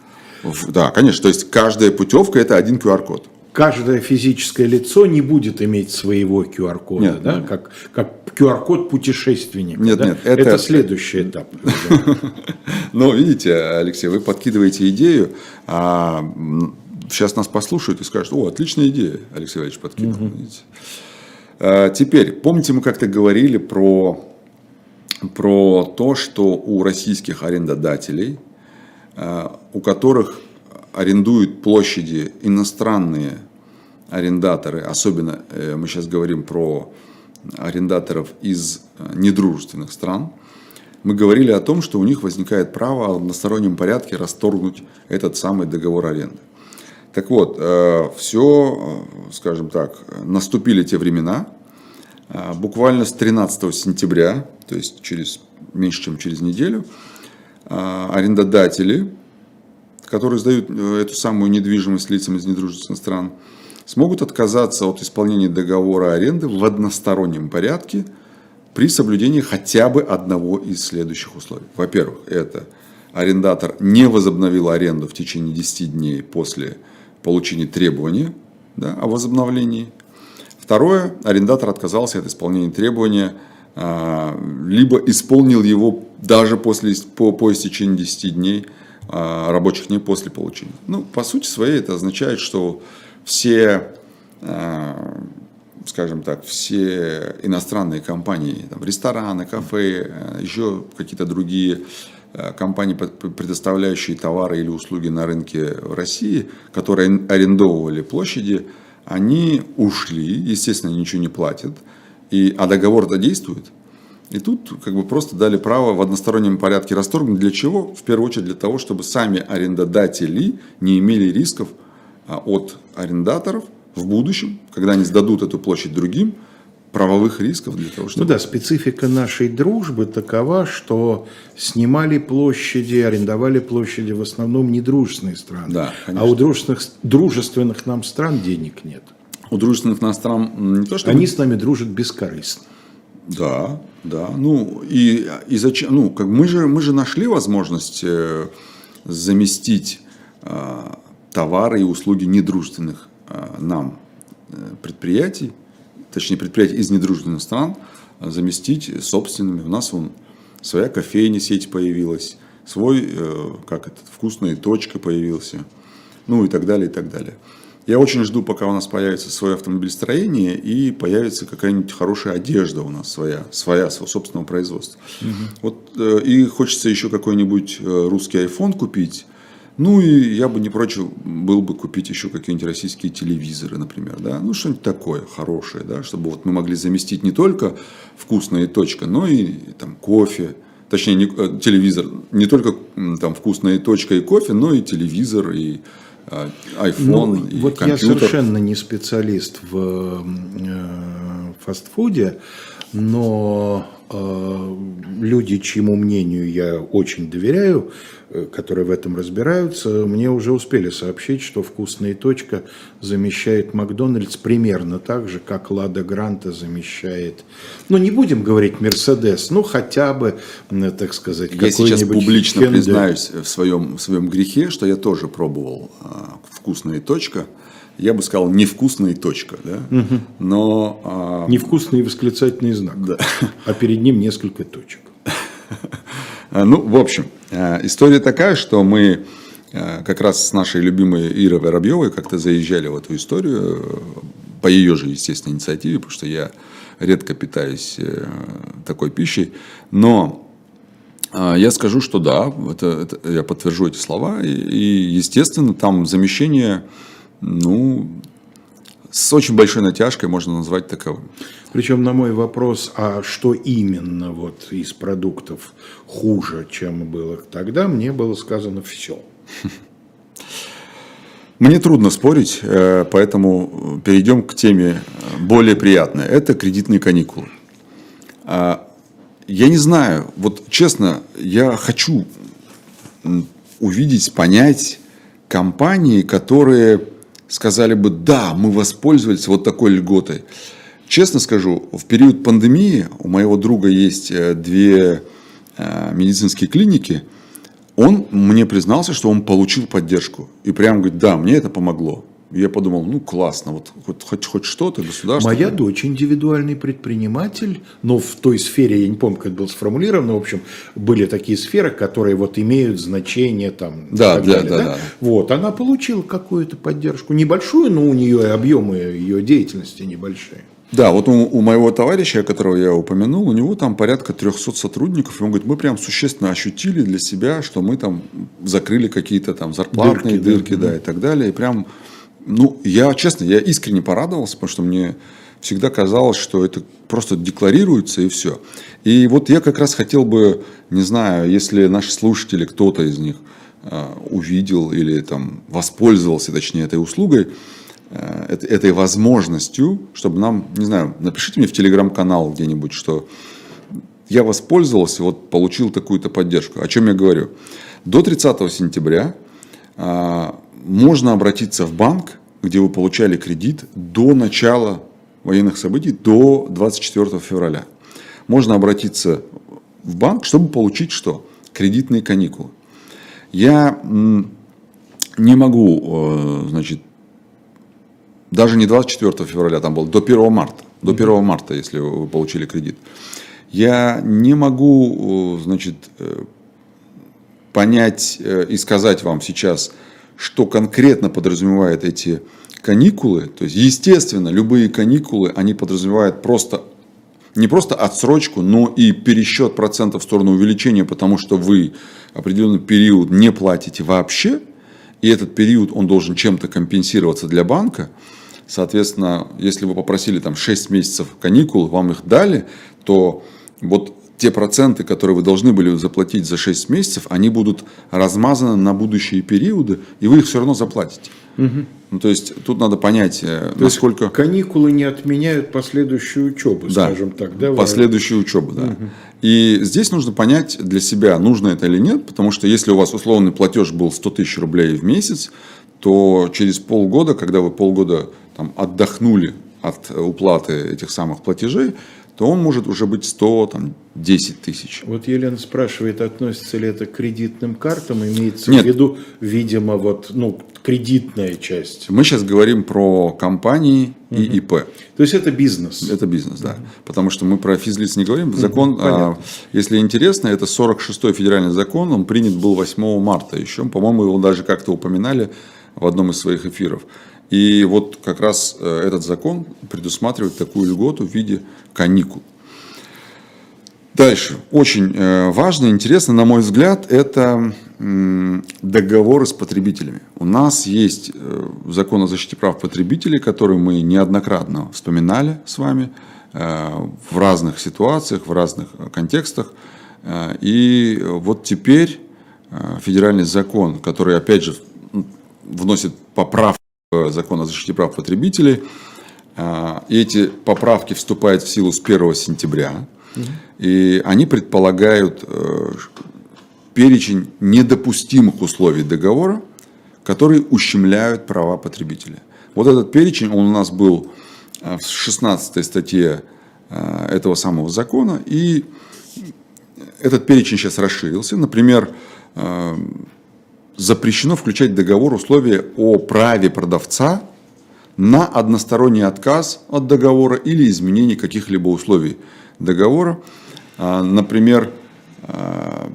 Да, конечно. То есть каждая путевка это один QR-код. Каждое физическое лицо не будет иметь своего QR-кода, нет, да? Нет. Как, как QR-код путешественника. Нет, да? нет, это... это следующий этап. [LAUGHS] Ну, видите, Алексей, вы подкидываете идею, а сейчас нас послушают и скажут, о, отличная идея, Алексей Валерьевич подкинул. Теперь, помните, мы как-то говорили про, про то, что у российских арендодателей, а, у которых арендуют площади иностранные арендаторы, особенно э, мы сейчас говорим про арендаторов из э, недружественных стран, мы говорили о том, что у них возникает право в одностороннем порядке расторгнуть этот самый договор аренды. Так вот, э, все, э, скажем так, наступили те времена. Э, буквально с 13 сентября, то есть через меньше, чем через неделю, арендодатели, которые сдают эту самую недвижимость лицам из недружественных стран, смогут отказаться от исполнения договора аренды в одностороннем порядке при соблюдении хотя бы одного из следующих условий. Во-первых, это арендатор не возобновил аренду в течение 10 дней после получении требования да, о возобновлении. Второе, арендатор отказался от исполнения требования, а, либо исполнил его даже после, по, по истечении 10 дней а, рабочих дней после получения. Ну, по сути своей это означает, что все, а, скажем так, все иностранные компании, там, рестораны, кафе, еще какие-то другие компании, предоставляющие товары или услуги на рынке в России, которые арендовывали площади, они ушли, естественно, ничего не платят, и, а договор-то действует. И тут как бы просто дали право в одностороннем порядке расторгнуть. Для чего? В первую очередь для того, чтобы сами арендодатели не имели рисков а, от арендаторов в будущем, когда они сдадут эту площадь другим, правовых рисков для того, чтобы... Ну да, специфика нашей дружбы такова, что снимали площади, арендовали площади в основном недружественные страны. Да, конечно. А у дружественных, дружественных нам стран денег нет. У дружественных нам стран не то, что... Они с нами дружат бескорыстно. Да, да. Ну, и, и зачем? Ну, как мы же, мы же нашли возможность э, заместить э, товары и услуги недружественных э, нам предприятий точнее предприятий из недружественных стран, а, заместить собственными. У нас вон своя кофейня сеть появилась, свой, э, как это, вкусная точка появился, ну и так далее, и так далее. Я очень жду, пока у нас появится свое автомобилестроение и появится какая-нибудь хорошая одежда у нас своя, своя, своего собственного производства. Угу. Вот, э, и хочется еще какой-нибудь э, русский iPhone купить. Ну и я бы не прочь был бы купить еще какие-нибудь российские телевизоры, например, да, ну что-нибудь такое хорошее, да, чтобы вот мы могли заместить не только вкусная точка, но и там кофе, точнее не, э, телевизор, не только там вкусная точка и кофе, но и телевизор и а, iPhone ну, и вот компьютер. я совершенно не специалист в э, фастфуде, но люди, чьему мнению я очень доверяю, э, которые в этом разбираются, мне уже успели сообщить, что «Вкусная точка» замещает Макдональдс примерно так же, как «Лада Гранта» замещает, ну не будем говорить «Мерседес», ну хотя бы, так сказать, Я сейчас публично Hyundai. признаюсь в своем, в своем грехе, что я тоже пробовал «Вкусная точка», я бы сказал, невкусная точка. Да? Угу. Но, а... Невкусный восклицательный знак. Да. А перед ним несколько точек. [LAUGHS] Ну, в общем, э, история такая, что мы э, как раз с нашей любимой Ирой Воробьевой как-то заезжали в эту историю э, по ее же, естественно, инициативе, потому что я редко питаюсь такой пищей. Но я скажу, что да, это, это, я подтвержу эти слова. И, и, естественно, там замещение ну, с очень большой натяжкой можно назвать таковым. Причем на мой вопрос, а что именно вот из продуктов хуже, чем было тогда, мне было сказано все. Мне трудно спорить, э, поэтому перейдем к теме более приятной. Это кредитные каникулы. А, я не знаю, вот честно, я хочу увидеть, понять компании, которые сказали бы, да, мы воспользовались вот такой льготой. Честно скажу, в период пандемии у моего друга есть э, две э, медицинские клиники. Он мне признался, что он получил поддержку. И прям говорит, да, мне это помогло я подумал, ну классно, вот хоть, хоть, хоть что-то государство. Моя дочь индивидуальный предприниматель, но в той сфере, я не помню, как это было сформулировано, в общем, были такие сферы, которые вот имеют значение там. Да, да, далее, да, да, да. Вот, она получила какую-то поддержку, небольшую, но у нее и объемы ее деятельности небольшие. Да, вот у, у моего товарища, которого я упомянул, у него там порядка 300 сотрудников, и он говорит, мы прям существенно ощутили для себя, что мы там закрыли какие-то там зарплатные дырки, дырки да, да, и так далее, и прям ну, я, честно, я искренне порадовался, потому что мне всегда казалось, что это просто декларируется и все. И вот я как раз хотел бы, не знаю, если наши слушатели, кто-то из них э, увидел или там воспользовался, точнее, этой услугой, э, этой, возможностью, чтобы нам, не знаю, напишите мне в телеграм-канал где-нибудь, что я воспользовался, вот получил такую-то поддержку. О чем я говорю? До 30 сентября э, можно обратиться в банк, где вы получали кредит до начала военных событий, до 24 февраля. Можно обратиться в банк, чтобы получить что? Кредитные каникулы. Я не могу, э, значит, даже не 24 февраля, там было до 1 марта, до 1 марта, если вы получили кредит. Я не могу, э, значит, э, понять и сказать вам сейчас, что конкретно подразумевают эти каникулы. То есть, естественно, любые каникулы, они подразумевают просто не просто отсрочку, но и пересчет процентов в сторону увеличения, потому что вы определенный период не платите вообще, и этот период он должен чем-то компенсироваться для банка. Соответственно, если вы попросили там 6 месяцев каникул, вам их дали, то вот те проценты, которые вы должны были заплатить за 6 месяцев, они будут размазаны на будущие периоды, и вы их все равно заплатите. Угу. Ну, то есть тут надо понять, э, то насколько... Каникулы не отменяют последующую учебу, да, скажем так. Да, последующую учебу, да. Угу. И здесь нужно понять для себя, нужно это или нет, потому что если у вас условный платеж был 100 тысяч рублей в месяц, то через полгода, когда вы полгода там, отдохнули от уплаты этих самых платежей, то он может уже быть 100, там, 10 тысяч. Вот Елена спрашивает, относится ли это к кредитным картам, имеется Нет. в виду, видимо, вот, ну, кредитная часть. Мы сейчас говорим про компании угу. и ИП. То есть это бизнес. Это бизнес, да. Угу. Потому что мы про физлиц не говорим. Закон, угу, а, если интересно, это 46-й федеральный закон, он принят был 8 марта еще. По-моему, его даже как-то упоминали в одном из своих эфиров. И вот как раз э, этот закон предусматривает такую льготу в виде каникул. Дальше. Очень э, важно, интересно, на мой взгляд, это договоры с потребителями. У нас есть э, закон о защите прав потребителей, который мы неоднократно вспоминали с вами в разных ситуациях, в разных контекстах. И вот теперь федеральный закон, который, опять же, вносит поправки в закон о защите прав потребителей. А, и эти поправки вступают в силу с 1 сентября. И они предполагают э, перечень недопустимых условий договора, которые ущемляют права потребителя. Вот этот перечень, он у нас был э, в 16 статье э, этого самого закона, и этот перечень сейчас расширился. Например, запрещено включать в договор условия о праве продавца на односторонний отказ от договора или изменение каких-либо условий договора. А, например, а,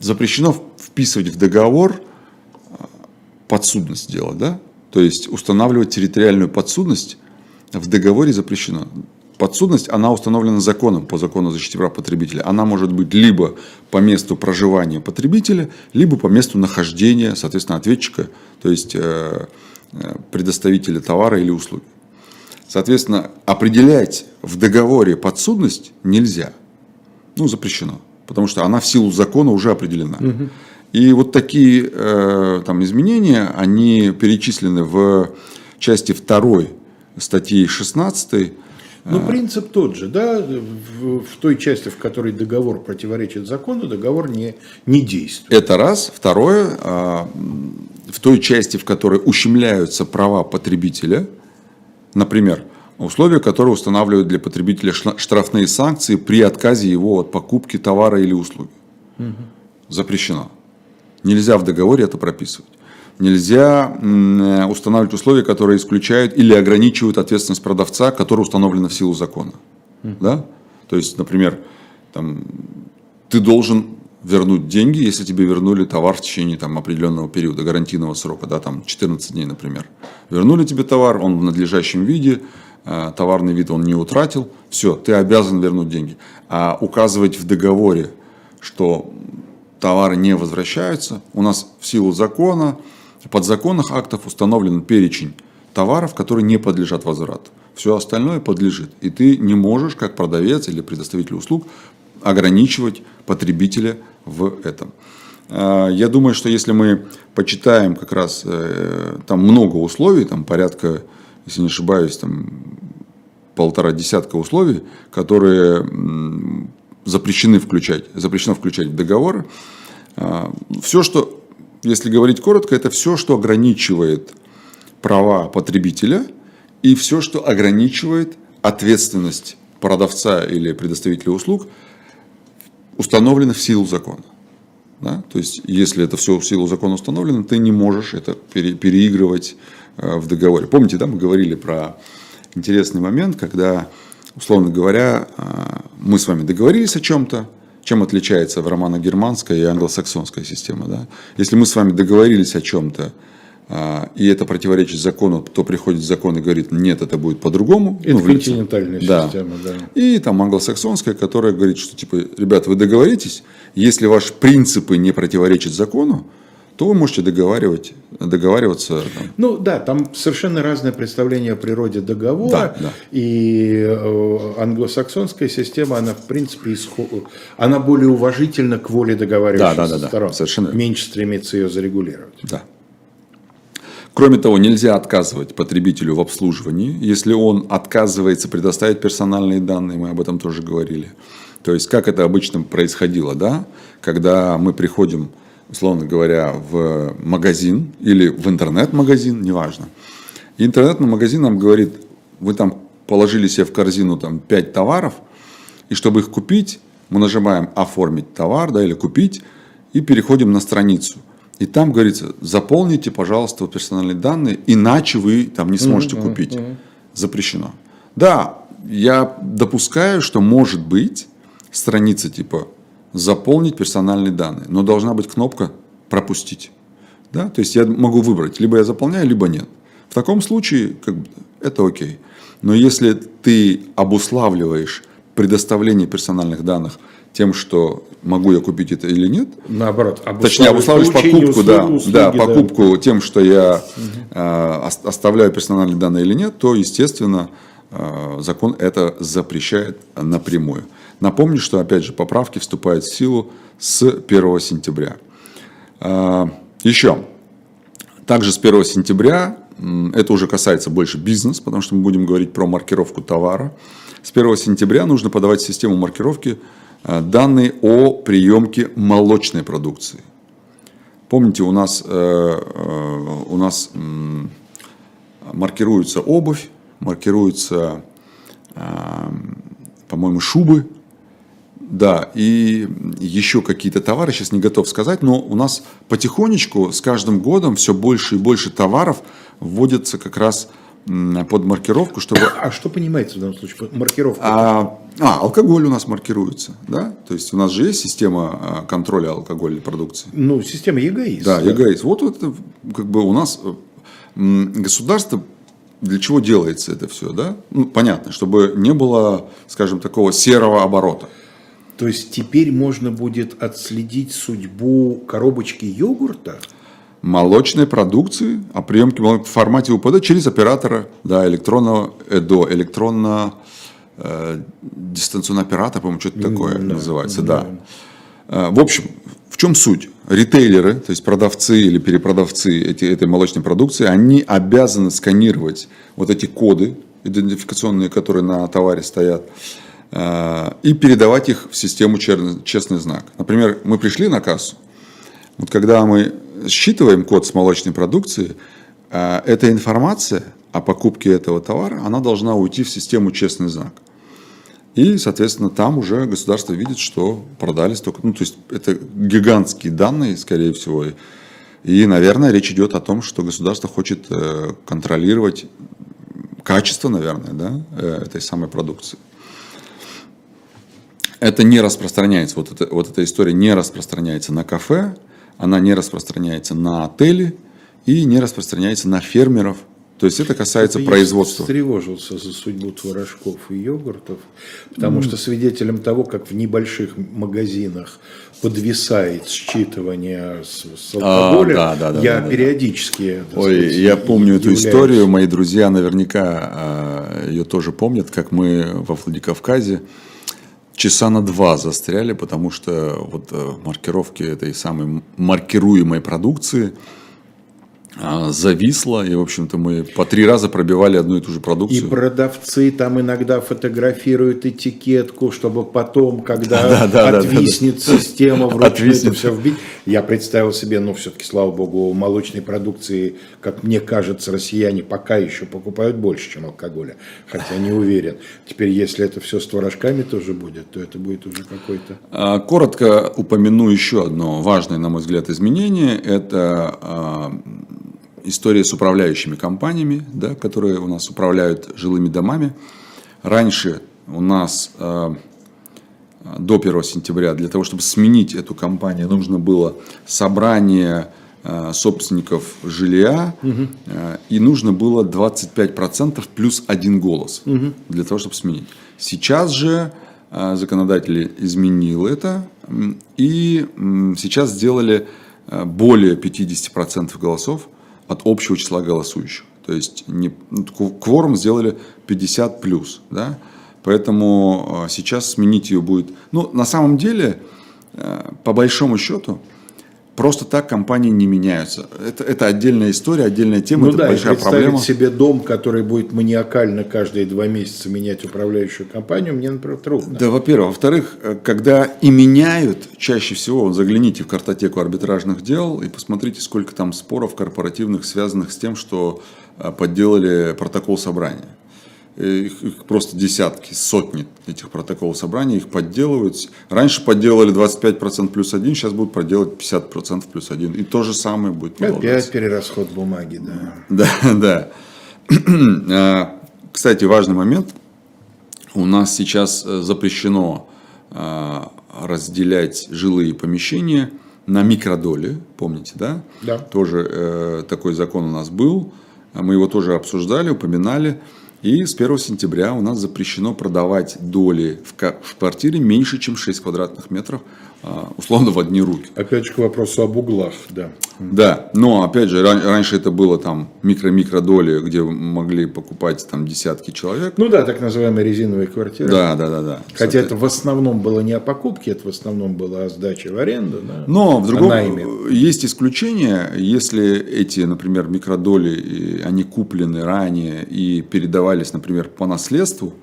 запрещено вписывать в договор а, подсудность дела, да? то есть устанавливать территориальную подсудность в договоре запрещено подсудность, она установлена законом, по закону о защите прав потребителя. Она может быть либо по месту проживания потребителя, либо по месту нахождения, соответственно, ответчика, то есть э, э, предоставителя товара или услуги. Соответственно, определять в договоре подсудность нельзя. Ну, запрещено. Потому что она в силу закона уже определена. Угу. И вот такие э, там, изменения, они перечислены в части 2 статьи 16 ну, принцип тот же, да, в, в той части, в которой договор противоречит закону, договор не, не действует. Это раз. Второе, а, в той части, в которой ущемляются права потребителя, например, условия, которые устанавливают для потребителя штрафные санкции при отказе его от покупки товара или услуги. Угу. Запрещено. Нельзя в договоре это прописывать нельзя э, устанавливать условия, которые исключают или ограничивают ответственность продавца, которая установлена в силу закона. Mm. Да? То есть, например, там, ты должен вернуть деньги, если тебе вернули товар в течение там, определенного периода, гарантийного срока, да, там 14 дней, например. Вернули тебе товар, он в надлежащем виде, э, товарный вид он не утратил, все, ты обязан вернуть деньги. А указывать в договоре, что товары не возвращаются, у нас в силу закона подзаконных актов установлен перечень товаров, которые не подлежат возврату. Все остальное подлежит. И ты не можешь, как продавец или предоставитель услуг, ограничивать потребителя в этом. А, я думаю, что если мы почитаем как раз, э, там много условий, там порядка, если не ошибаюсь, там полтора десятка условий, которые запрещены включать, запрещено включать в договор. А, Все, что если говорить коротко, это все, что ограничивает права потребителя и все, что ограничивает ответственность продавца или предоставителя услуг, установлено в силу закона. Да? То есть, если это все в силу закона установлено, ты не можешь это пере, переигрывать э, в договоре. Помните, да, мы говорили про интересный момент, когда, условно говоря, э, мы с вами договорились о чем-то, чем отличается в романо-германская и англосаксонская система? Да? Если мы с вами договорились о чем-то, а, и это противоречит закону, то приходит закон и говорит, нет, это будет по-другому. Это ну, континентальная да. система, да. И там англосаксонская, которая говорит, что типа, ребята, вы договоритесь, если ваши принципы не противоречат закону, то вы можете договаривать, договариваться. Там. Ну да, там совершенно разное представление о природе договора. Да, да. И э, англосаксонская система, она в принципе исход... она более уважительна к воле договаривающихся да, да, да, сторон. Да, совершенно. Меньше стремится ее зарегулировать. Да. Кроме того, нельзя отказывать потребителю в обслуживании, если он отказывается предоставить персональные данные, мы об этом тоже говорили. То есть, как это обычно происходило, да, когда мы приходим условно говоря, в магазин или в интернет-магазин, неважно. И интернетный магазин нам говорит, вы там положили себе в корзину там 5 товаров, и чтобы их купить, мы нажимаем «Оформить товар» да, или «Купить» и переходим на страницу. И там говорится, заполните, пожалуйста, персональные данные, иначе вы там не сможете mm-hmm. купить. Запрещено. Да, я допускаю, что может быть страница типа заполнить персональные данные, но должна быть кнопка пропустить. Да? То есть я могу выбрать, либо я заполняю, либо нет. В таком случае как бы, это окей. Но если ты обуславливаешь предоставление персональных данных тем, что могу я купить это или нет, Наоборот, точнее обуславливаешь покупку, услуги, да, услуги, да, покупку тем, что я э, ос- оставляю персональные данные или нет, то естественно э, закон это запрещает напрямую. Напомню, что опять же поправки вступают в силу с 1 сентября. А, Еще. Также с 1 сентября, это уже касается больше бизнеса, потому что мы будем говорить про маркировку товара. С 1 сентября нужно подавать в систему маркировки э, данные о приемке молочной продукции. Помните, у нас, э, э, у нас маркируется обувь, маркируются, э, по-моему, шубы, да, и еще какие-то товары, сейчас не готов сказать, но у нас потихонечку с каждым годом все больше и больше товаров вводится как раз под маркировку, чтобы... [COUGHS] А что понимается в данном случае? под Маркировка. А, а, алкоголь у нас маркируется, да? То есть у нас же есть система а, контроля алкогольной продукции. Ну, система ЕГАИС. Да, ЕГАИС. Вот это как бы у нас государство для чего делается это все, да? Ну, понятно, чтобы не было, скажем, такого серого оборота. То есть теперь можно будет отследить судьбу коробочки йогурта? молочной продукции, о приемке в формате УПД через оператора да, электронного ЭДО, электронно э, дистанционный оператор, по-моему, что-то такое называется, да. Э, В общем, в чем суть? Ритейлеры, то есть продавцы или перепродавцы эти, этой молочной продукции, они обязаны сканировать вот эти коды идентификационные, которые на товаре стоят, э, и передавать их в систему честный знак. Например, мы пришли на кассу, вот когда мы считываем код с молочной продукции, э, эта информация о покупке этого товара, она должна уйти в систему честный знак. И, соответственно, там уже государство видит, что продали столько. Ну, то есть это гигантские данные, скорее всего. И, наверное, речь идет о том, что государство хочет э, контролировать качество, наверное, да, э, этой самой продукции. Это не распространяется, вот, это, вот эта история не распространяется на кафе, она не распространяется на отели и не распространяется на фермеров. То есть это касается Я производства. встревожился за судьбу творожков и йогуртов, потому что свидетелем того, как в небольших магазинах подвисает считывание с, с алкоголем, А, да, да, да, я да, да. периодически... так Ой, сказать, я помню эту удивляюсь. историю, мои друзья наверняка а, ее тоже помнят, как мы во Владикавказе часа на два застряли, потому что вот э, маркировки этой самой маркируемой продукции а, зависло, и, в общем-то, мы по три раза пробивали одну и ту же И продукцию. продавцы там иногда фотографируют этикетку, чтобы потом, когда [LAUGHS] Да, да, да, отвиснет система, вручную это Отвиснет. все вбить. Я представил себе, ну, все-таки, слава богу, молочной продукции, как мне кажется, россияне пока еще покупают больше, чем алкоголя. Хотя не уверен. Теперь, если это все с творожками тоже будет, то это будет уже какой-то... А, Коротко упомяну еще одно важное, на мой взгляд, изменение. Это а, история с управляющими компаниями, да, которые у нас управляют жилыми домами. Раньше у нас а, до 1 сентября для того, чтобы сменить эту компанию, нужно было собрание а, собственников жилья, а, и нужно было 25% плюс один голос для того, чтобы сменить. Сейчас же а, законодатель изменил это, и м, сейчас сделали а, более 50% голосов от общего числа голосующих. То есть не, ну, кворум сделали 50 плюс, да? Поэтому а, сейчас сменить ее будет. Ну, на самом деле, э, по большому счету, просто так компании не меняются. Это, это отдельная история, отдельная тема, Ну это да, и большая представить проблема. себе дом, который будет маниакально каждые два месяца менять управляющую компанию, мне, например, трудно. Да, во-первых. Во-вторых, э, когда и меняют, чаще всего, загляните в картотеку арбитражных дел и посмотрите, сколько там споров корпоративных, связанных с тем, что э, подделали протокол собрания. Их, их просто десятки, сотни этих протоколов собрания, их подделывают. Раньше подделали 25% плюс один, сейчас будут проделать 50% плюс один. И то же самое будет. Опять перерасход бумаги, да. Да, [LAUGHS] да. А, Кстати, важный момент. У нас сейчас э, запрещено а, разделять жилые помещения на микродоли, помните, да? Да. Тоже э, такой закон у нас был. Мы его тоже обсуждали, упоминали. И с 1 сентября у нас запрещено продавать доли в квартире меньше, чем 6 квадратных метров условно в одни руки. Опять же к вопросу об углах, да. Да, но опять же, раньше это было там микро-микро доли, где могли покупать там десятки человек. Ну да, так называемые резиновые квартиры. Да, да, да, да. Хотя это в основном было не о покупке, это в основном было о сдаче в аренду. Да? Но в другом есть исключение, если эти, например, микродоли, они куплены ранее и передавались, например, по наследству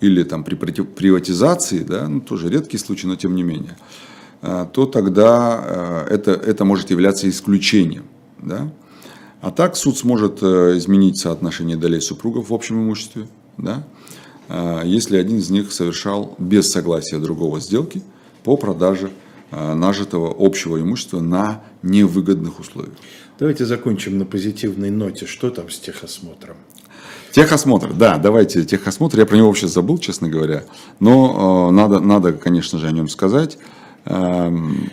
или там при приватизации, да, ну тоже редкий случай, но тем не менее то тогда э, это, это может являться исключением. Да? А так суд сможет э, изменить соотношение долей супругов в общем имуществе, да? если один из них совершал без согласия другого сделки по продаже нажитого общего имущества на невыгодных условиях. Давайте закончим на позитивной ноте. Что там с техосмотром? Техосмотр, да, давайте техосмотр. Я про него вообще забыл, честно говоря. Но э, надо, надо, конечно же, о нем сказать. Эм,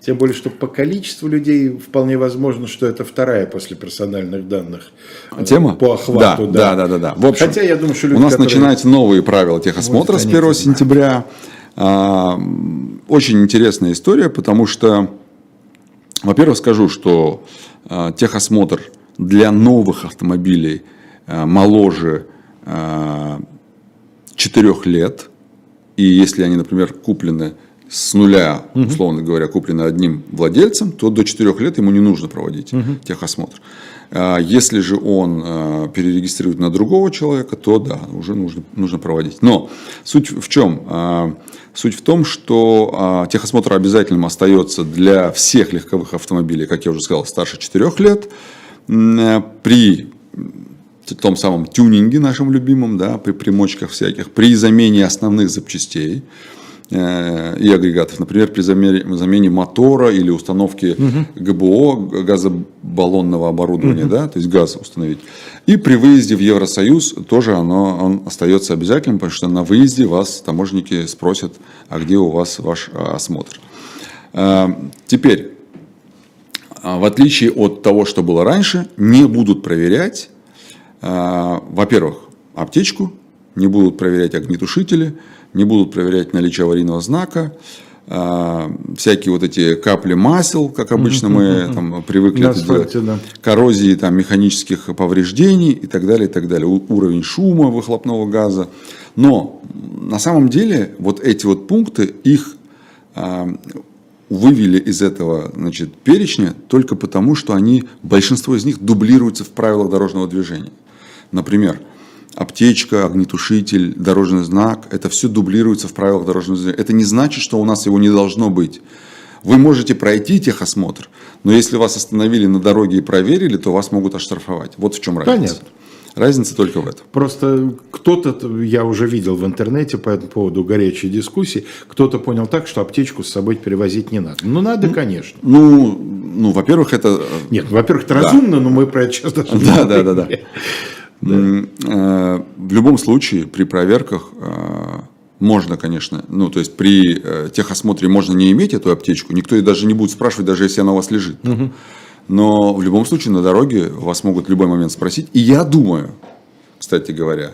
Тем более, что по количеству людей вполне возможно, что это вторая после персональных данных э, тема по охвату. Да, да, да, да. да. В общем, Хотя я думаю, что люди, у нас которые... начинаются новые правила техосмотра с 1 сентября. Эм, очень интересная история, потому что, во-первых, скажу, что э, техосмотр для новых автомобилей э, моложе 4 лет, и если они, например, куплены с нуля, условно говоря, куплено одним владельцем, то до 4 лет ему не нужно проводить угу. техосмотр. А если же он а, перерегистрирует на другого человека, то да, уже нужно, нужно проводить. Но суть в чем? А, суть в том, что техосмотр обязательным остается для всех легковых автомобилей, как я уже сказал, старше 4 лет. При том самом тюнинге нашем любимом, да, при примочках всяких, при замене основных запчастей. Э, и агрегатов. Например, при замене, замене мотора или установке угу. ГБО, газобаллонного оборудования, угу. да, то есть газ установить. И при выезде в Евросоюз тоже оно он остается обязательным, потому что на выезде вас таможенники спросят, а где у вас ваш а, осмотр. Э, теперь, а, в отличие от того, что было раньше, не будут проверять, э, во-первых, аптечку, не будут проверять огнетушители, не будут проверять наличие аварийного знака, а, всякие вот эти капли масел, как обычно мы там, привыкли это делать, да. коррозии там, механических повреждений и так далее, и так далее, уровень шума выхлопного газа. Но на самом деле вот эти вот пункты, их а, вывели из этого значит, перечня только потому, что они, большинство из них дублируются в правилах дорожного движения. Например, аптечка, огнетушитель, дорожный знак, это все дублируется в правилах дорожного движения. Это не значит, что у нас его не должно быть. Вы можете пройти техосмотр, но если вас остановили на дороге и проверили, то вас могут оштрафовать. Вот в чем разница. Понятно. Разница только в этом. Просто кто-то, я уже видел в интернете по этому поводу горячие дискуссии, кто-то понял так, что аптечку с собой перевозить не надо. Ну, надо, ну, конечно. Ну, ну во-первых, это... Нет, во-первых, это да. разумно, но мы про это сейчас даже да, да, да, да. Да. Э, в любом случае, при проверках э, можно, конечно, ну, то есть при э, техосмотре можно не иметь эту аптечку, никто и даже не будет спрашивать, даже если она у вас лежит. Угу. Но в любом случае на дороге вас могут в любой момент спросить. И я думаю, кстати говоря,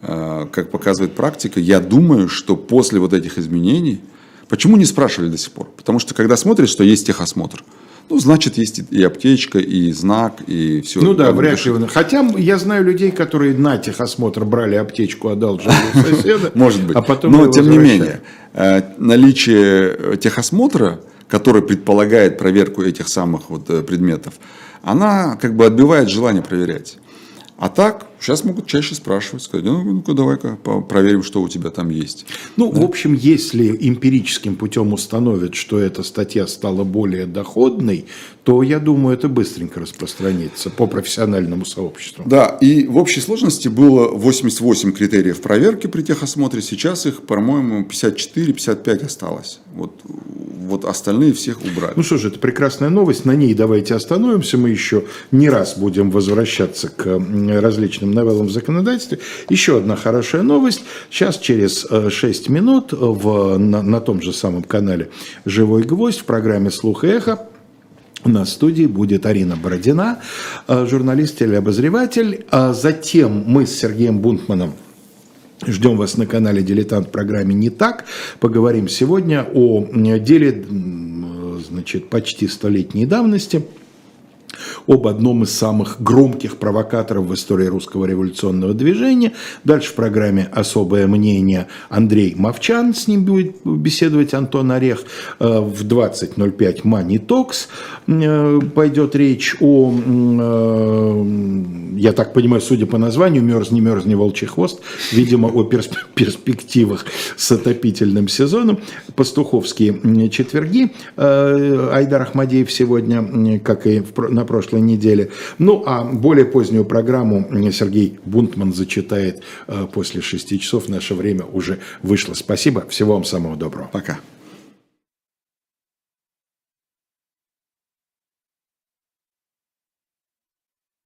как показывает практика, я думаю, что после вот этих изменений, почему не спрашивали до сих пор? Потому что когда смотришь, что есть техосмотр, ну, значит, есть и аптечка, и знак, и все. Ну да, вряд ли. Хотя я знаю людей, которые на техосмотр брали аптечку, одолжили у [LAUGHS] соседа. Может быть. А потом Но, тем не менее, э, наличие техосмотра, который предполагает проверку этих самых вот э, предметов, она как бы отбивает желание проверять. А так, сейчас могут чаще спрашивать, сказать, ну, ну-ка, давай-ка проверим, что у тебя там есть. Ну, да? в общем, если эмпирическим путем установят, что эта статья стала более доходной, то, я думаю, это быстренько распространится по профессиональному сообществу. Да, и в общей сложности было 88 критериев проверки при техосмотре, сейчас их, по-моему, 54-55 осталось. Вот, вот остальные всех убрали. Ну что же, это прекрасная новость, на ней давайте остановимся, мы еще не раз будем возвращаться к различным новеллам в законодательстве. Еще одна хорошая новость, сейчас через 6 минут в, на, на том же самом канале «Живой гвоздь» в программе «Слух и эхо» У студии будет Арина Бородина, э, журналист или обозреватель. А затем мы с Сергеем Бунтманом Ждем вас на канале «Дилетант» в программе «Не так». Поговорим сегодня о деле значит, почти столетней давности – об одном из самых громких провокаторов в истории русского революционного движения. Дальше в программе «Особое мнение» Андрей Мовчан, с ним будет беседовать Антон Орех. Э, в 20.05 Money Talks э, пойдет речь о, э, я так понимаю, судя по названию, «Мерзни, мерзни, волчий хвост», видимо, о перспективах с отопительным сезоном. Пастуховские четверги. Айдар Ахмадеев сегодня, как и на прошлой неделе. Ну, а более позднюю программу Сергей Бунтман зачитает э, после шести часов. Наше время уже вышло. Спасибо. Всего вам самого доброго. Пока.